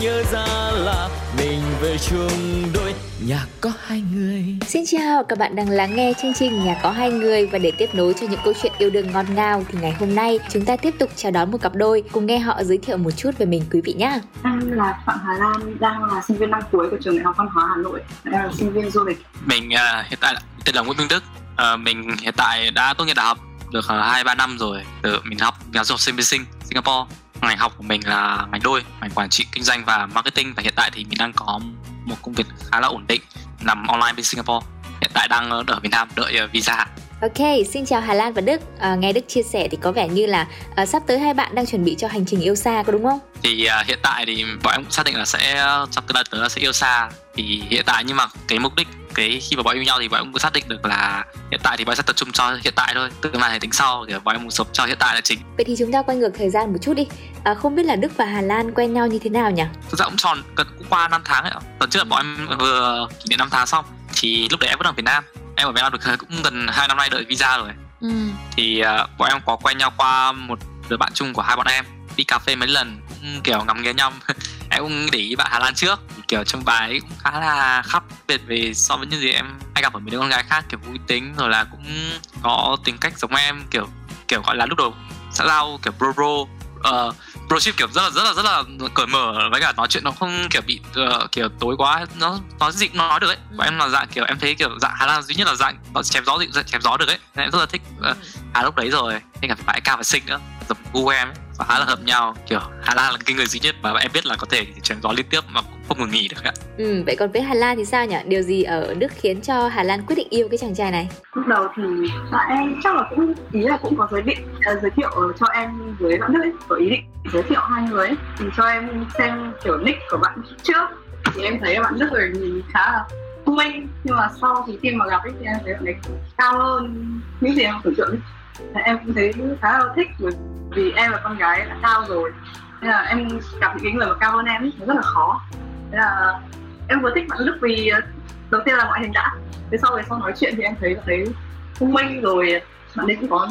nhớ ra là mình về chung đôi nhà có hai người. Xin chào, các bạn đang lắng nghe chương trình Nhà có hai người và để tiếp nối cho những câu chuyện yêu đương ngon ngào thì ngày hôm nay chúng ta tiếp tục chào đón một cặp đôi cùng nghe họ giới thiệu một chút về mình quý vị nhé. Em là Phạm Hà Lan, đang là sinh viên năm cuối của trường Đại học Văn hóa Hà Nội, đang là sinh viên du lịch. Mình uh, hiện tại tên là Nguyễn Minh Đức, uh, mình hiện tại đã tốt nghiệp đại học được à, hai uh, ba năm rồi. Từ mình học giáo dục sinh viên sinh Singapore. Ngành học của mình là ngành đôi, ngành quản trị kinh doanh và marketing và hiện tại thì mình đang có một công việc khá là ổn định nằm online bên Singapore hiện tại đang ở Việt Nam đợi ờ, visa Ok, xin chào Hà Lan và Đức. À, nghe Đức chia sẻ thì có vẻ như là à, sắp tới hai bạn đang chuẩn bị cho hành trình yêu xa, có đúng không? Thì à, hiện tại thì bọn em cũng xác định là sẽ sắp tới tới là sẽ yêu xa. Thì hiện tại nhưng mà cái mục đích cái khi mà bọn em nhau thì bọn em cũng xác định được là hiện tại thì bọn em sẽ tập trung cho hiện tại thôi. Tương lai thì tính sau thì bọn em muốn sống cho hiện tại là chính. Vậy thì chúng ta quay ngược thời gian một chút đi. À, không biết là đức và hà lan quen nhau như thế nào nhỉ? Thực ra cũng tròn cũng qua năm tháng ấy tuần trước bọn em vừa kỷ niệm năm tháng xong thì lúc đấy em vẫn ở việt nam. Em ở việt nam được cũng gần hai năm nay đợi visa rồi. Ừ. thì uh, bọn em có quen nhau qua một đứa bạn chung của hai bọn em. Đi cà phê mấy lần cũng kiểu ngắm nghía nhau em cũng để ý bạn Hà Lan trước. Kiểu trong bài ấy cũng khá là khác biệt về so với những gì em hay gặp ở mấy đứa con gái khác kiểu vui tính rồi là cũng có tính cách giống em kiểu kiểu gọi là lúc đầu xã giao kiểu bro bro uh, broship kiểu rất là rất là rất là cởi mở với cả nói chuyện nó không kiểu bị uh, kiểu tối quá nó nói gì cũng nói được ấy. Và em là dạng kiểu em thấy kiểu dạng Hà Lan duy nhất là dạng nó chém gió chém gió được ấy. Nên em rất là thích uh, Hà lúc đấy rồi nên cả phải cao và xinh nữa giống gu em ấy và khá là hợp nhau kiểu Hà Lan là cái người duy nhất mà em biết là có thể chém gió liên tiếp mà cũng không ngừng nghỉ được ạ. Ừ, vậy còn với Hà Lan thì sao nhỉ? Điều gì ở Đức khiến cho Hà Lan quyết định yêu cái chàng trai này? Lúc đầu thì bạn em chắc là cũng ý là cũng có giới định uh, giới thiệu cho em với bạn Đức ấy, có ý định giới thiệu hai người ấy, thì cho em xem kiểu nick của bạn trước thì em thấy bạn Đức rồi nhìn khá là thông minh nhưng mà sau thì khi mà gặp ấy thì em thấy bạn ấy cao hơn những gì em tưởng tượng ấy em cũng thấy khá là thích bởi vì em là con gái đã cao rồi. Nên là em gặp những cái người mà cao hơn em nó rất là khó. Nên là em vừa thích bạn Đức vì ờ, đầu tiên là ngoại hình đã. Thế sau về sau nói chuyện thì em thấy thấy thông minh rồi. Bạn ấy cũng có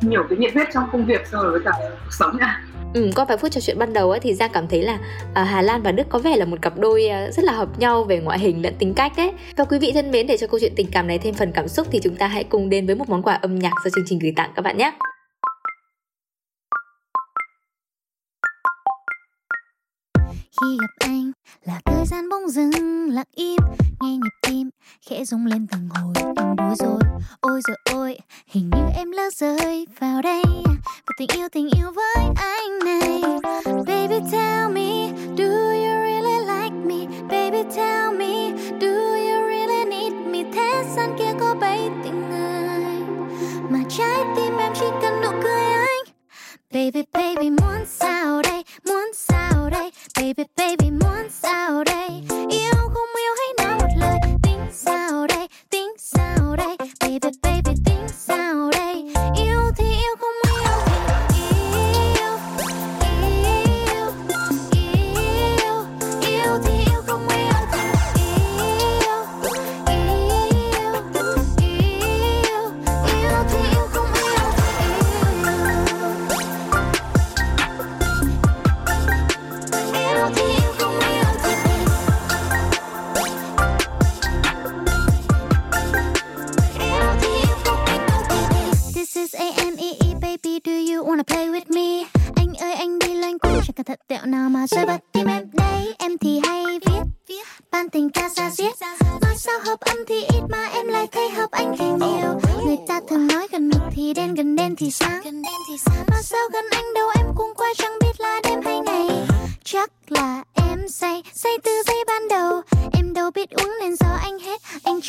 nhiều cái nhiệt huyết trong công việc rồi với cả cuộc sống nha. Ừ, qua vài phút trò chuyện ban đầu ấy, thì Giang cảm thấy là à, Hà Lan và Đức có vẻ là một cặp đôi à, rất là hợp nhau về ngoại hình lẫn tính cách đấy. Và quý vị thân mến, để cho câu chuyện tình cảm này thêm phần cảm xúc thì chúng ta hãy cùng đến với một món quà âm nhạc do chương trình gửi tặng các bạn nhé. khi gặp anh là thời gian bỗng dừng lặng im nghe nhịp tim khẽ rung lên từng hồi em bối rối ôi rồi ôi hình như em lỡ rơi vào đây và tình yêu tình yêu với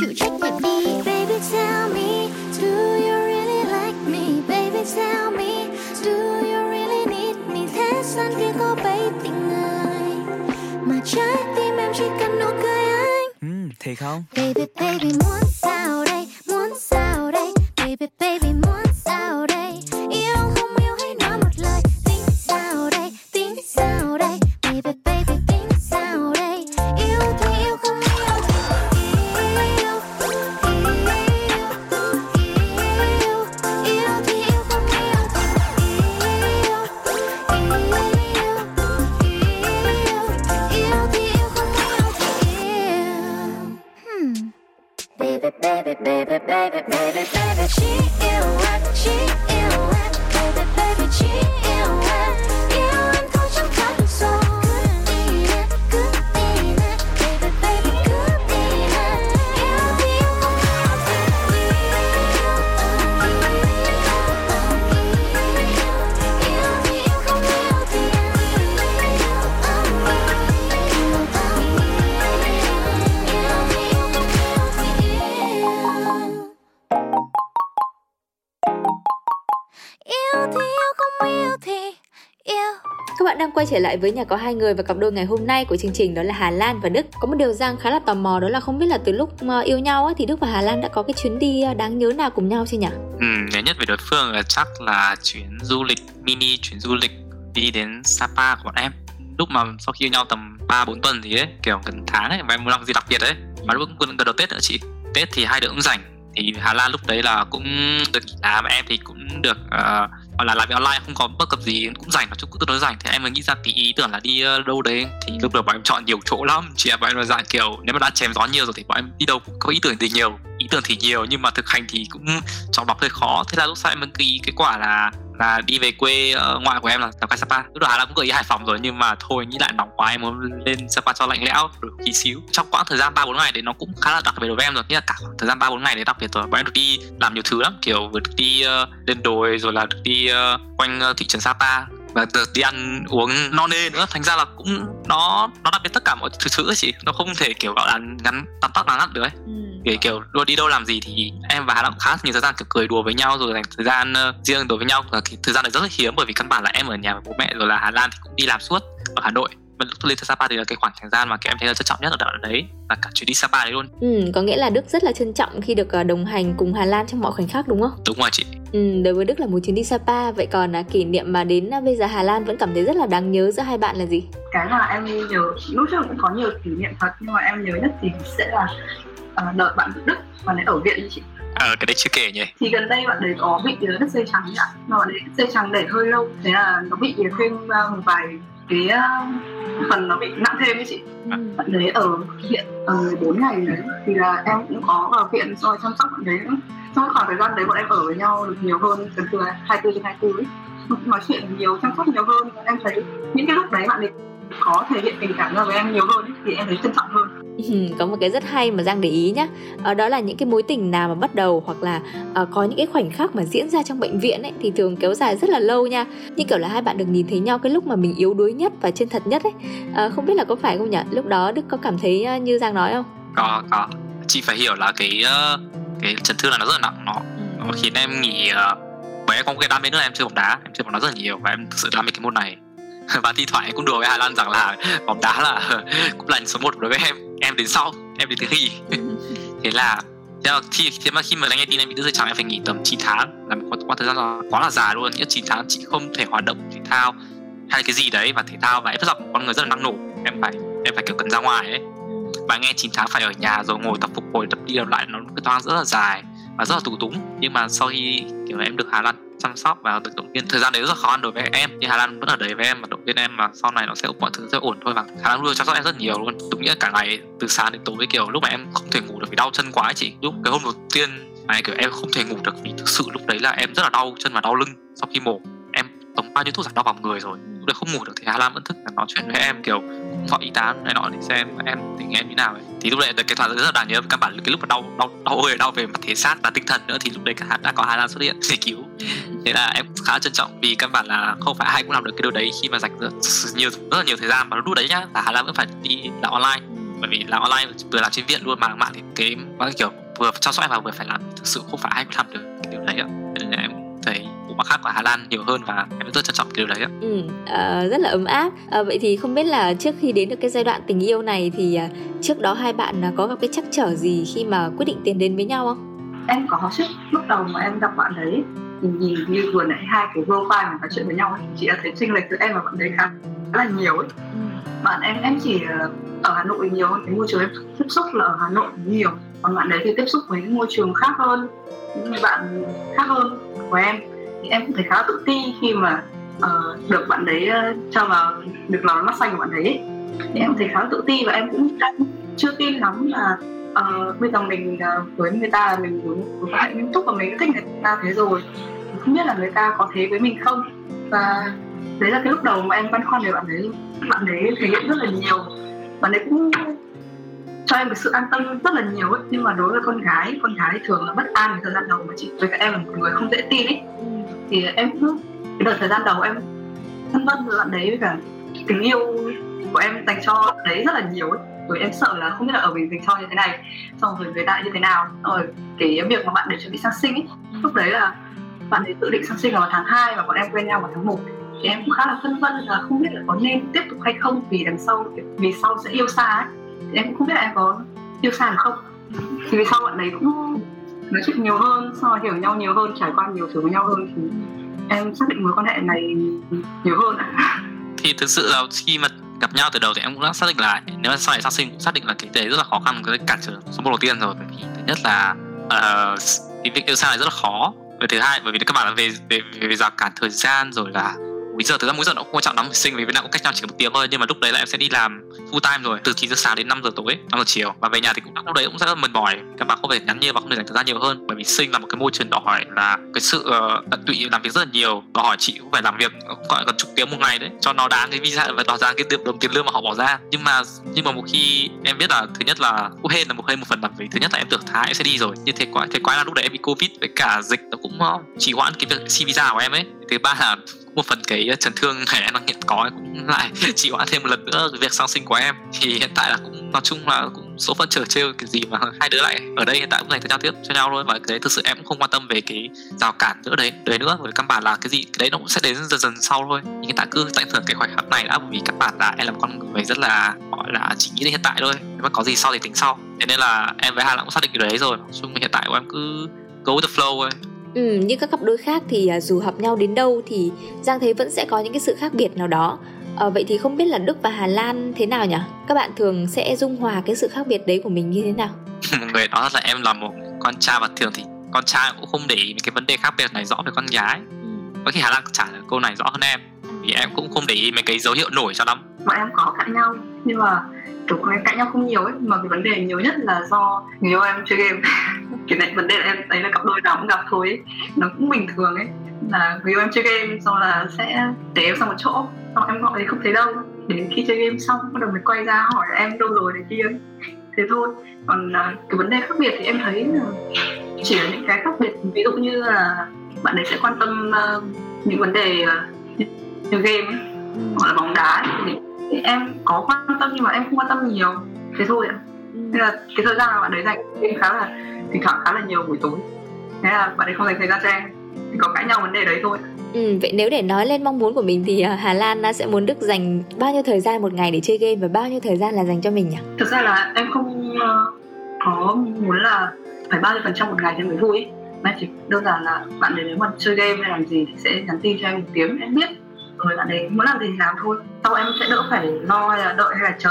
chịu trách nhiệm đi Baby tell me, do you really like me? Baby tell me, do you really need me? Thế gian kia có bấy tình người Mà trái tim em chỉ cần nụ cười anh Ừ, thiệt không? Baby baby muốn sao đây, baby baby baby baby đang quay trở lại với nhà có hai người và cặp đôi ngày hôm nay của chương trình đó là Hà Lan và Đức. Có một điều Giang khá là tò mò đó là không biết là từ lúc mà yêu nhau ấy, thì Đức và Hà Lan đã có cái chuyến đi ờ, đáng nhớ nào cùng nhau chưa nhỉ? Ừ, nhớ nhất về đối phương là chắc là chuyến du lịch mini chuyến du lịch đi đến Sapa của bọn em lúc mà sau khi yêu nhau tầm 3 4 tuần thì ấy, kiểu gần tháng ấy và em muốn làm gì đặc biệt đấy. Mà lúc cũng gần đầu Tết nữa chị. Tết thì hai đứa cũng rảnh thì Hà Lan lúc đấy là cũng được làm em thì cũng được uh, gọi là làm việc online, không có bất cập gì, cũng rảnh nói cũng tương đối rảnh. Thì em mới nghĩ ra tí ý tưởng là đi ờ, đâu đấy. Thì lúc đầu bọn em chọn nhiều chỗ lắm. Chị ạ bọn em là dạng kiểu, nếu mà đã chém gió nhiều rồi thì bọn em đi đâu cũng có ý tưởng thì nhiều, ý tưởng thì nhiều. Nhưng mà thực hành thì cũng chọn lọc hơi khó. Thế là lúc sau em mới ký kết quả là là đi về quê uh, ngoại của em là lào cai sapa. Lúc đó hà cũng gợi ý hải phòng rồi nhưng mà thôi nghĩ lại nóng quá em muốn lên sapa cho lạnh lẽo rồi tí xíu. Trong quãng thời gian ba bốn ngày đấy nó cũng khá là đặc biệt đối với em rồi. Nghĩa là cả khoảng thời gian ba bốn ngày đấy đặc biệt rồi. Bọn em được đi làm nhiều thứ lắm kiểu vừa được đi uh, lên đồi rồi là được đi uh, quanh uh, thị trấn sapa và được đi ăn uống no nê nữa. Thành ra là cũng nó nó đặc biệt tất cả mọi thứ thứ chị. Nó không thể kiểu gọi là ngắn tóm tắt ngắn ngắt được ấy. Kiểu kiểu luôn đi đâu làm gì thì em và Hà cũng khá nhiều thời gian kiểu cười đùa với nhau rồi dành thời gian uh, riêng đối với nhau. Và cái thời gian này rất là hiếm bởi vì căn bản là em ở nhà với bố mẹ rồi là Hà Lan thì cũng đi làm suốt ở Hà Nội và lúc lên Sapa thì là cái khoảng thời gian mà cái em thấy là trân trọng nhất ở đoạn đấy là cả chuyến đi Sapa đấy luôn. Ừ, có nghĩa là Đức rất là trân trọng khi được ờ, đồng hành cùng Hà Lan trong mọi khoảnh khắc đúng không? đúng rồi chị. Ừ, đối với Đức là một chuyến đi Sapa. Vậy còn à, kỷ niệm mà đến à, bây giờ Hà Lan vẫn cảm thấy rất là đáng nhớ giữa hai bạn là gì? cái mà em nhớ lúc trước cũng có nhiều kỷ niệm thật nhưng mà em nhớ nhất thì sẽ là uh, đợt bạn Đức bạn ấy ở viện chị. Ờ cái đấy chưa kể nhỉ. Thì gần đây bạn đấy có bị đứt dây trắng ạ. Mà bạn đấy dây trắng để hơi lâu thế là nó bị thêm một vài cái uh, phần nó bị nặng thêm ấy chị. Bạn đấy ở viện ở 14 ngày đấy thì là em cũng có vào viện rồi chăm sóc bạn đấy. Nữa trong khoảng thời gian đấy bọn em ở với nhau được nhiều hơn gần từ 24 trên 24 ấy. Nói chuyện nhiều chăm sóc nhiều hơn em thấy những cái lúc đấy bạn ấy có thể hiện tình cảm ra với em nhiều hơn ấy, thì em thấy trân trọng hơn. Ừ, có một cái rất hay mà Giang để ý nhá. Ờ, Đó là những cái mối tình nào mà bắt đầu Hoặc là ờ, có những cái khoảnh khắc mà diễn ra trong bệnh viện ấy Thì thường kéo dài rất là lâu nha. Như kiểu là hai bạn được nhìn thấy nhau cái lúc mà mình yếu đuối nhất Và chân thật nhất ấy. Ờ, Không biết là có phải không nhỉ? Lúc đó Đức có cảm thấy như Giang nói không? Có có. Chị phải hiểu là cái cái chấn thương là nó rất là nặng nó nó khiến em nghĩ uh, bởi em có một cái đam mê nữa là em chơi bóng đá em chơi bóng đá rất là nhiều và em thực sự đam mê cái môn này và thi thoảng em cũng đùa với Hà Lan rằng là bóng đá là cũng là số một đối với em. Em đến sau, em đến thứ hai thế là, thế khi, thế mà khi mà nghe tin em bị đứt dây chằng, em phải nghỉ tầm 9 tháng. Là một quãng thời gian là quá là dài luôn. Nghĩa 9 tháng chị không thể hoạt động thể thao hay cái gì đấy và thể thao và em rất là một con người rất là năng nổ. Em phải em phải kiểu cần ra ngoài ấy. Và nghe 9 tháng phải ở nhà rồi ngồi tập phục hồi, tập đi tập lại, nó cái toang rất là dài và rất là tù túng, nhưng mà sau khi, kiểu, em được Hà Lan chăm sóc và được động viên, thời gian đấy rất là khó khăn đối với em, nhưng Hà Lan vẫn ở đấy với em và động viên em mà sau này nó sẽ, mọi thứ sẽ ổn thôi và Hà Lan luôn chăm sóc em rất nhiều luôn. Đúng nghĩa cả ngày từ sáng đến tối, kiểu, lúc mà em không thể ngủ được vì đau chân quá ấy chị. Lúc cái hôm đầu tiên mà, kiểu, em không thể ngủ được vì thực sự lúc đấy là em rất là đau chân và đau lưng sau khi mổ bao nhiêu thuốc giảm đau vào người rồi đấy không ngủ được thì Hà Lan vẫn thức nói chuyện với em kiểu gọi y tá này nọ để xem em tình em như nào ấy. thì lúc đấy cái thoại rất là đáng nhớ căn bản cái lúc mà đau đau đau ơi đau về mặt thể xác và tinh thần nữa thì lúc đấy cả đã có Hà Lan xuất hiện để cứu. Thế là em khá trân trọng vì căn bản là không phải ai cũng làm được cái điều đấy khi mà dành rất nhiều rất là nhiều thời gian và lúc đấy nhá. Là Hà Lan vẫn phải đi làm online bởi vì làm online vừa làm trên viện luôn mà mạng thì cái mà kiểu vừa chăm sóc em và vừa phải làm thực sự không phải ai cũng làm được cái điều đấy ạ. Nên là em bộ mặt khác của Hà Lan nhiều hơn và em rất trân trọng cái điều đấy ạ. Ừ, ờ, rất là ấm áp. Ờ, Vậy thì không biết là trước khi đến được cái giai đoạn tình yêu này Thì à, trước đó hai bạn à, có gặp cái trắc trở gì khi mà quyết định tiến đến với nhau không? em có trước lúc đầu mà em gặp bạn đấy thì nhìn như vừa nãy hai cái profile mà nói chuyện với nhau ấy, chị đã thấy chênh lệch giữa em và bạn đấy khá là nhiều ấy. Bạn em em chỉ ở Hà Nội nhiều hơn cái môi trường em tiếp xúc là ở Hà Nội nhiều. Còn bạn đấy thì tiếp xúc với những môi trường khác hơn những người bạn khác hơn của em em cũng thấy khá là tự ti khi mà uh, được bạn đấy uh, cho vào được làm mắt xanh của bạn đấy thì em thấy khá là tự ti và em cũng đang chưa tin lắm là uh, bây giờ mình uh, với người ta là mình muốn quan hệ nghiêm túc và mình thích người ta thế rồi. Không biết là người ta có thế với mình không? Và đấy là cái lúc đầu mà em băn khoăn về bạn đấy. Bạn đấy thể hiện rất là nhiều. Bạn đấy cũng cho em một sự an tâm rất là nhiều ấy. Nhưng mà đối với con gái con gái thường là bất an thời gian đầu mà chị với cả em là một người không dễ tin ấy thì em cứ cái đợt thời gian đầu em thân vân với bạn đấy với cả tình yêu của em dành cho đấy rất là nhiều ấy. Rồi em sợ là không biết là ở mình dành cho như thế này, xong rồi người ta như thế nào. Rồi cái việc mà bạn để chuẩn bị sang sinh ấy, lúc đấy là bạn ấy tự định sang sinh vào tháng 2 và bọn em quen nhau vào tháng 1 thì em cũng khá là phân vân là không biết là có nên tiếp tục hay không vì đằng sau, vì sau sẽ yêu xa ấy. Thì em cũng không biết là em có yêu xa được không. Thì vì sau bạn đấy cũng nói chuyện nhiều hơn sau hiểu nhau nhiều hơn trải qua nhiều thứ với nhau hơn thì em xác định mối quan hệ này nhiều hơn thì thực sự là khi mà gặp nhau từ đầu thì em cũng đã xác định là nếu mà sau này sau sinh cũng xác định là cái đấy rất là khó khăn cái cản trở số một đầu tiên rồi. Bởi vì thứ nhất là uh, cái việc yêu xa này rất là khó. Và thứ hai bởi vì các bạn là về về về, về rào cản thời gian rồi là bây giờ thực ra mỗi giờ nó không quan trọng lắm. Sinh vì Việt Nam cũng cách nhau chỉ một tiếng thôi nhưng mà lúc đấy là em sẽ đi làm full time rồi từ 9 giờ sáng đến 5 giờ tối 5 giờ chiều. Và về nhà thì cũng lúc đấy cũng rất là mệt mỏi các bạn không phải nhắn nhiều và không thể dành thời gian nhiều hơn. Bởi vì sinh là một cái môi trường đòi hỏi là cái sự uh, tận tụy làm việc rất là nhiều. Đòi hỏi chị cũng phải làm việc ờ, gọi gần chục tiếng một ngày đấy cho nó đáng cái visa và đòi ra cái tiền đồng tiền lương mà họ bỏ ra. Nhưng mà nhưng mà một khi em biết là thứ nhất là cũng hên là một hơi một phần là vì thứ nhất là em tưởng thái em sẽ đi rồi. Nhưng thế quá thế quá là lúc đấy em bị covid với cả dịch nó cũng ờ, chỉ trì hoãn cái việc xin visa của em ấy. Thứ ba là một phần cái ờ, chấn thương này em đang hiện có cũng lại chỉ hoãn thêm một lần nữa cái việc sang sinh của em. Thì hiện tại là cũng, nói chung là cũng số phận trở trêu cái gì mà hai đứa lại ở đây hiện tại cũng dành thời gian tiếp cho nhau thôi. Và cái đấy thực sự em cũng không quan tâm về cái rào cản nữa đấy đấy nữa. Rồi căn bản là cái gì, cái đấy nó cũng sẽ đến dần dần sau thôi. Nhưng hiện tại cứ tận hưởng cái khoảnh khắc này đã, bởi vì căn bản là em là một con người rất là, gọi là, chỉ nghĩ đến hiện tại thôi. Nếu mà có gì sau thì tính sau. Thế nên là em với Hà cũng xác định cái đấy rồi. Nói chung hiện tại của em cứ go with the flow thôi. Ừ, như các cặp đôi khác thì à, dù hợp nhau đến đâu thì Giang thấy vẫn sẽ có những cái sự khác biệt nào đó à, Vậy thì không biết là Đức và Hà Lan thế nào nhỉ? Các bạn thường sẽ dung hòa cái sự khác biệt đấy của mình như thế nào? người nói là em là một con trai và thường thì con trai cũng không để ý cái vấn đề khác biệt này rõ với con gái ừ. Có khi Hà Lan trả lời câu này rõ hơn em Vì em cũng không để ý mấy cái dấu hiệu nổi cho lắm Bọn em có cãi nhau nhưng mà kiểu con em cãi nhau không nhiều ấy mà cái vấn đề nhiều nhất là do người yêu em chơi game. Cái này vấn đề là em thấy là cặp đôi nào cũng gặp thôi ấy. nó cũng bình thường ấy. Là người yêu em chơi game xong là sẽ để em sang một chỗ. Xong em gọi thì không thấy đâu. Đến khi chơi game xong bắt đầu mới quay ra hỏi em đâu rồi này kia thế thôi. Còn à, cái vấn đề khác biệt thì em thấy là chỉ là những cái khác biệt. Ví dụ như là bạn ấy sẽ quan tâm uh, những vấn đề uh, như, game ấy, hoặc là bóng đá thì thì em có quan tâm nhưng mà em không quan tâm nhiều. Thế thôi ạ. Nên là cái thời gian mà bạn ấy dành em khá là thỉnh thoảng khá là nhiều buổi tối. Thế là bạn ấy không dành thời gian cho em. Thì có cãi nhau vấn đề đấy thôi Ừ, vậy nếu để nói lên mong muốn của mình thì à, Hà Lan sẽ muốn Đức dành bao nhiêu thời gian một ngày để chơi game và bao nhiêu thời gian là dành cho mình nhỉ? Thực ra là em không uh, có muốn là phải bao nhiêu phần trăm một ngày thì mới vui ấy. Mà chỉ đơn giản là bạn ấy nếu mà chơi game hay làm gì thì sẽ nhắn tin cho em một tiếng em biết rồi bạn ấy muốn làm gì thì làm thôi. Sau em sẽ đỡ phải lo hay là đợi hay là chờ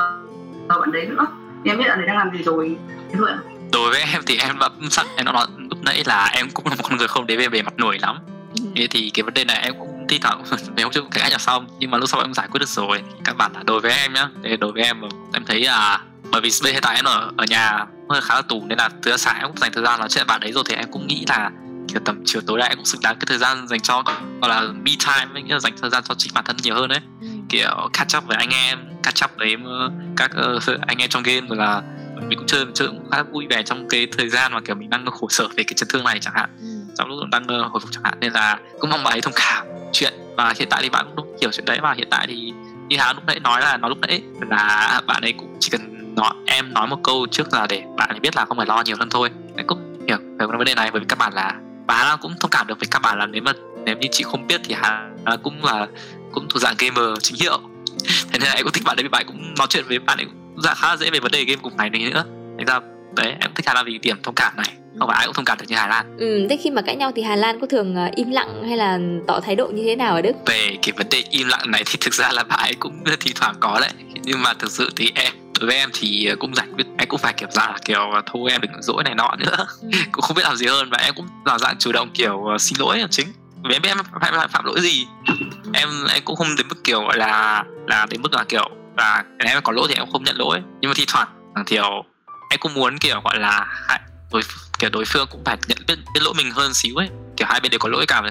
ở bạn đấy nữa. Em biết bạn ấy đang làm gì rồi. Thế thôi ạ. Đối với em thì em đã sẵn em đã nói lúc nãy là em cũng là một con người không đến về bề mặt nổi lắm. Ừ. thế thì cái vấn đề này em cũng thi thoảng mấy hôm trước cũng cãi nhau xong nhưng mà lúc sau em giải quyết được rồi. Các bạn là đối với em nhá thì đối với em em thấy là bởi vì bây hiện tại em ở ở nhà hơi khá là tù nên là từ sáng em cũng dành thời gian nói chuyện bạn đấy rồi thì em cũng nghĩ là kiểu tầm chiều tối lại cũng xứng đáng cái thời gian dành cho gọi là me time ấy, nghĩa là dành thời gian cho chính bản thân nhiều hơn đấy ừ. kiểu catch up với anh em catch up với ờ, các uh, anh em trong game rồi là mình cũng chơi chơi cũng khá vui vẻ trong cái thời gian mà kiểu mình đang khổ sở về cái chấn thương này chẳng hạn ừ. trong lúc đang uh, hồi phục chẳng hạn nên là cũng mong bà ấy thông cảm chuyện và hiện tại thì bạn cũng hiểu chuyện đấy và hiện tại thì như hà lúc nãy nói là nói lúc nãy là bạn ấy cũng chỉ cần nói em nói một câu trước là để bạn ấy biết là không phải lo nhiều hơn thôi em cũng hiểu về vấn đề này bởi vì các bạn là Hà Lan cũng thông cảm được với các bạn là nếu mà nếu như chị không biết thì Hà Lan cũng là cũng thuộc dạng gamer chính hiệu. Thế nên là em cũng thích bạn đấy vì bạn cũng nói chuyện với bạn ấy cũng dạ khá là dễ về vấn đề game cùng này nữa. Thành ra đấy em thích Hà Lan vì điểm thông cảm này. Không phải ai cũng thông cảm được như Hà Lan. Ừ, thế khi mà cãi nhau thì Hà Lan có thường ờ, im lặng hay là tỏ thái độ như thế nào ở Đức? Về cái vấn đề im lặng này thì thực ra là bạn ấy cũng thi thoảng có đấy. Nhưng mà thực sự thì em với em thì ờ, cũng giải quyết em cũng phải dạng là kiểu ờ, thôi em đừng dỗi này nọ nữa. Ừ. cũng không biết làm gì hơn và em cũng là dạng chủ động kiểu ờ, xin lỗi là chính. Vì em biết em phạm, phạm, phạm lỗi gì. Em em cũng không đến mức kiểu gọi là là đến mức là kiểu là em có lỗi thì em không nhận lỗi. Nhưng mà thi thoảng kiểu em cũng muốn kiểu gọi là đối kiểu đối phương cũng phải nhận biết biết lỗi mình hơn xíu ấy. Kiểu hai bên đều có lỗi cả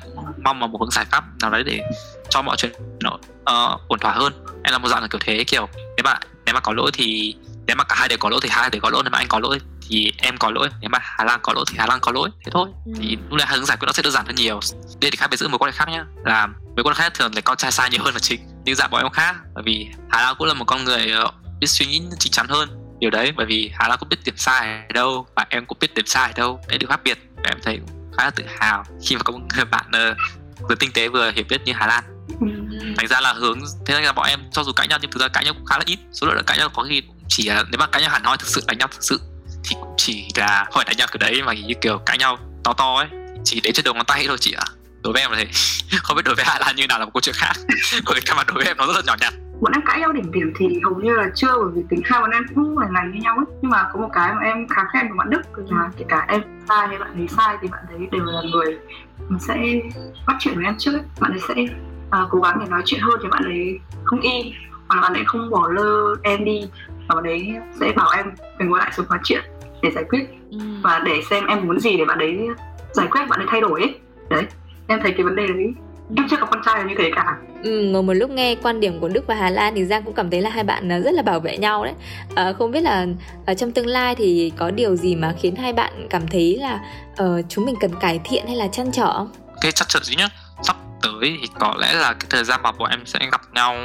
mong mà một hướng giải pháp nào đấy để cho mọi chuyện nó uh, ổn thỏa hơn. Em là một dạng là kiểu thế kiểu nếu mà nếu mà có lỗi thì nếu mà cả hai đều có lỗi thì hai đều có lỗi nếu mà anh có lỗi thì em có lỗi nếu mà Hà Lan có lỗi thì Hà Lan có lỗi thế thôi. Ừ. thì lúc này hướng giải quyết nó sẽ đơn giản hơn nhiều. Đây thì khác biệt giữa mối quan hệ khác nhá. Là mối quan hệ khác thường là con trai sai nhiều hơn là chính nhưng dạng bọn em khác bởi vì Hà Lan cũng là một con người ờ, biết suy nghĩ chính chắn hơn điều đấy bởi vì Hà Lan cũng biết điểm sai ở đâu và em cũng biết điểm sai ở đâu đấy điều khác biệt. Và em thấy khá là tự hào khi mà có một người bạn uh, vừa tinh tế vừa hiểu biết như Hà Lan. Ừ thành ra là hướng, thế nên là bọn em cho dù cãi nhau nhưng thực ra cãi nhau cũng khá là ít. Số lượng cãi nhau có khi chỉ là, nếu mà cãi nhau hẳn hoi, thực sự đánh nhau thực sự thì cũng chỉ là hỏi đánh nhau cái đấy mà như kiểu cãi nhau to to ấy. Chỉ đến trên đầu ngón tay thôi chị ạ. À. đối với em là thế. Không biết đối với hạ Lan như nào là một câu chuyện khác. Bởi các mặt đối với em nó rất là nhỏ nhặt. Bọn em cãi nhau đỉnh điểm thì hầu như là chưa, bởi vì tính hai bọn em cũng là lành như nhau ấy. Nhưng mà có một cái mà em khá khen của bạn Đức là kể cả em sai hay bạn ấy sai thì bạn ấy đều là người mà sẽ bắt chuyện với em trước ấy. bạn ấy sẽ uh, cố gắng để nói chuyện hơn thì bạn ấy không y hoặc bạn ấy không bỏ lơ em đi và bạn ấy sẽ bảo em phải ngồi lại xuống nói chuyện để giải quyết. Ừ. và để xem em muốn gì để bạn ấy giải quyết bạn ấy thay đổi ấy. Đấy em thấy cái vấn đề đấy em chưa có con trai như thế cả. Ừ, ngồi một lúc nghe quan điểm của Đức và Hà Lan thì Giang cũng cảm thấy là hai bạn à, rất là bảo vệ nhau đấy. À, không biết là ở trong tương lai thì có điều gì mà khiến hai bạn cảm thấy là uh, chúng mình cần cải thiện hay là chăn trở Cái chắc chắn gì nhá, sắp tới thì có lẽ là cái thời gian mà bọn em sẽ gặp nhau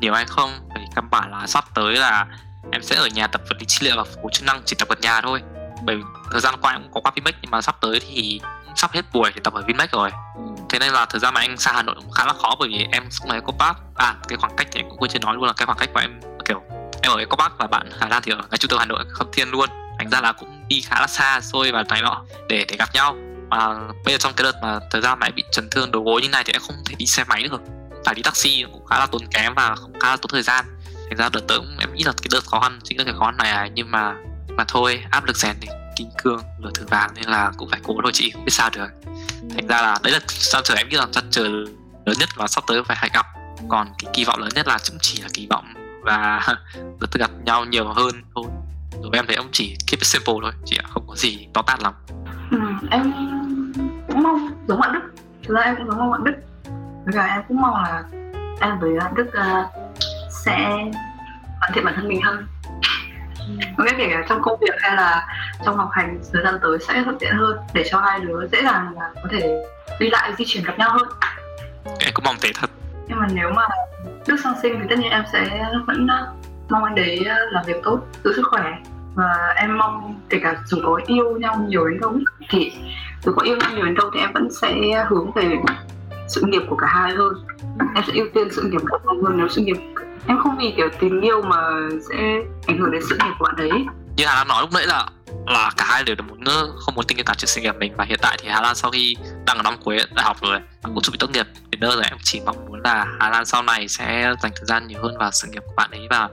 nhiều hay không? Thì căn bản là sắp tới là em sẽ ở nhà tập vật lý trị liệu và phục hồi chức năng chỉ tập ở nhà thôi. Bởi vì thời gian qua em cũng có qua Vinmec, nhưng mà sắp tới thì sắp hết buổi thì tập ở Vinmec rồi. Thế nên là thời gian mà anh xa Hà Nội cũng khá là khó, bởi vì em sống ở Eco à cái khoảng cách thì em cũng quên chưa nói luôn là cái khoảng cách của em, kiểu, em ở Eco và bạn Hà Lan thì ở ngay trung tâm Hà Nội, Khâm Thiên luôn. Thành ra là cũng đi khá là xa, xôi và này nọ để để gặp nhau mà bây giờ trong cái đợt mà thời gian mà em bị chấn thương đầu gối như này thì em không thể đi xe máy được. Phải đi taxi cũng khá là tốn kém và cũng khá là tốn thời gian. Thành ra đợt tới em nghĩ là cái đợt khó khăn chính là cái khó khăn này à nhưng mà mà thôi áp lực rèn thì kim cương lửa thử vàng nên là cũng phải cố thôi chị không biết sao được. Thành ra là đấy là trăn trở em nghĩ là trăn trở lớn nhất và sắp tới phải hay gặp. Còn cái kỳ vọng lớn nhất là cũng chỉ là kỳ vọng và được gặp nhau nhiều hơn thôi. Rồi em thấy ông chỉ keep it simple thôi chị ạ không có gì to tát lắm. Ừ, em cũng mong giống bạn đức. Thực ra em cũng giống mong bạn đức. Bây giờ em cũng mong là em với bạn đức uh, sẽ hoàn thiện bản thân mình hơn. Không biết kể cả trong công việc hay là trong học hành thời gian tới sẽ thuận tiện hơn để cho hai đứa dễ dàng là có thể đi lại di chuyển gặp nhau hơn. Em cũng mong thế thật. Nhưng mà nếu mà đức sang sinh thì tất nhiên em sẽ vẫn mong anh đấy làm việc tốt giữ sức khỏe và em mong kể cả dù có yêu nhau nhiều đến đâu thì dù có yêu nhau nhiều đến đâu thì em vẫn sẽ hướng về sự nghiệp của cả hai hơn em sẽ ưu tiên sự nghiệp của cả hơn nếu sự nghiệp em không vì kiểu tình yêu mà sẽ ảnh hưởng đến sự nghiệp của bạn ấy. Như Hà Lan nói lúc nãy là là cả hai đều muốn không muốn tình yêu tàn chuyện sự nghiệp mình. Và hiện tại thì Hà Lan sau khi đang ở năm cuối đại học rồi cũng chuẩn bị tốt nghiệp đến nơi rồi em chỉ mong muốn là Hà Lan sau này sẽ dành thời gian nhiều hơn vào sự nghiệp của bạn ấy và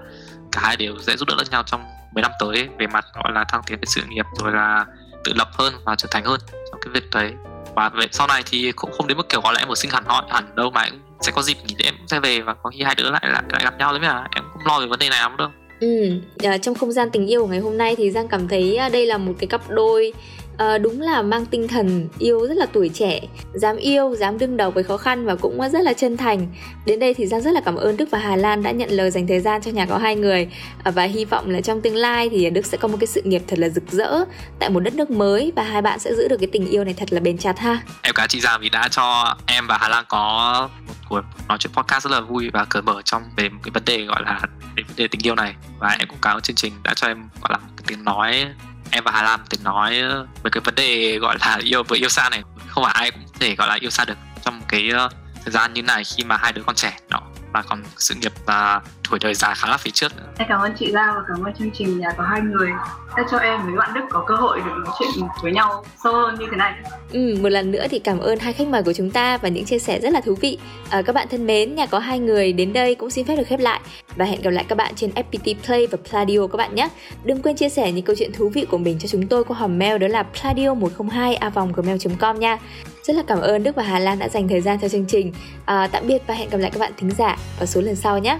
cả hai đều sẽ giúp đỡ lẫn nhau trong 10 năm tới về mặt gọi là thăng tiến về sự nghiệp rồi là tự lập hơn và trưởng thành hơn trong cái việc đấy. Và về sau này thì cũng không đến mức kiểu gọi là em ở sinh hẳn họ hẳn đâu mà em sẽ có dịp nghỉ để em sẽ về và có khi hai đứa lại lại, lại gặp nhau đấy mà. Em cũng lo về vấn đề này lắm đâu. Ừ, à, trong không gian tình yêu của ngày hôm nay thì Giang cảm thấy à, đây là một cái cặp đôi à, đúng là mang tinh thần yêu rất là tuổi trẻ dám yêu dám đương đầu với khó khăn và cũng rất là chân thành. Đến đây thì giang rất là cảm ơn đức và hà lan đã nhận lời dành thời gian cho nhà có hai người. À, và hy vọng là trong tương lai thì đức sẽ có một cái sự nghiệp thật là rực rỡ tại một đất nước mới và hai bạn sẽ giữ được cái tình yêu này thật là bền chặt ha. Em cảm ơn chị giang vì đã cho em và hà lan có một cuộc nói chuyện podcast rất là vui và cởi mở trong về một cái vấn đề gọi là về vấn đề tình yêu này. Và em cũng cảm ơn chương trình đã cho em gọi là tiếng nói em và Hà Lam từng nói ờ, về cái vấn đề gọi là yêu với yêu xa này. Không phải ai cũng thể gọi là yêu xa được trong một cái ờ, thời gian như này khi mà hai đứa con trẻ, đó. Và còn sự nghiệp và tuổi đời già khá là phía trước Em cảm ơn chị Giang và cảm ơn chương trình nhà có hai người đã cho em với bạn Đức có cơ hội được nói chuyện với nhau sâu hơn như thế này. Ừ, một lần nữa thì cảm ơn hai khách mời của chúng ta và những chia sẻ rất là thú vị. À, các bạn thân mến, nhà có hai người đến đây cũng xin phép được khép lại và hẹn gặp lại các bạn trên FPT Play và Pladio các bạn nhé. Đừng quên chia sẻ những câu chuyện thú vị của mình cho chúng tôi qua hòm mail đó là pladio 102 gmail.com nha. Rất là cảm ơn Đức và Hà Lan đã dành thời gian cho chương trình. À, tạm biệt và hẹn gặp lại các bạn thính giả ở số lần sau nhé.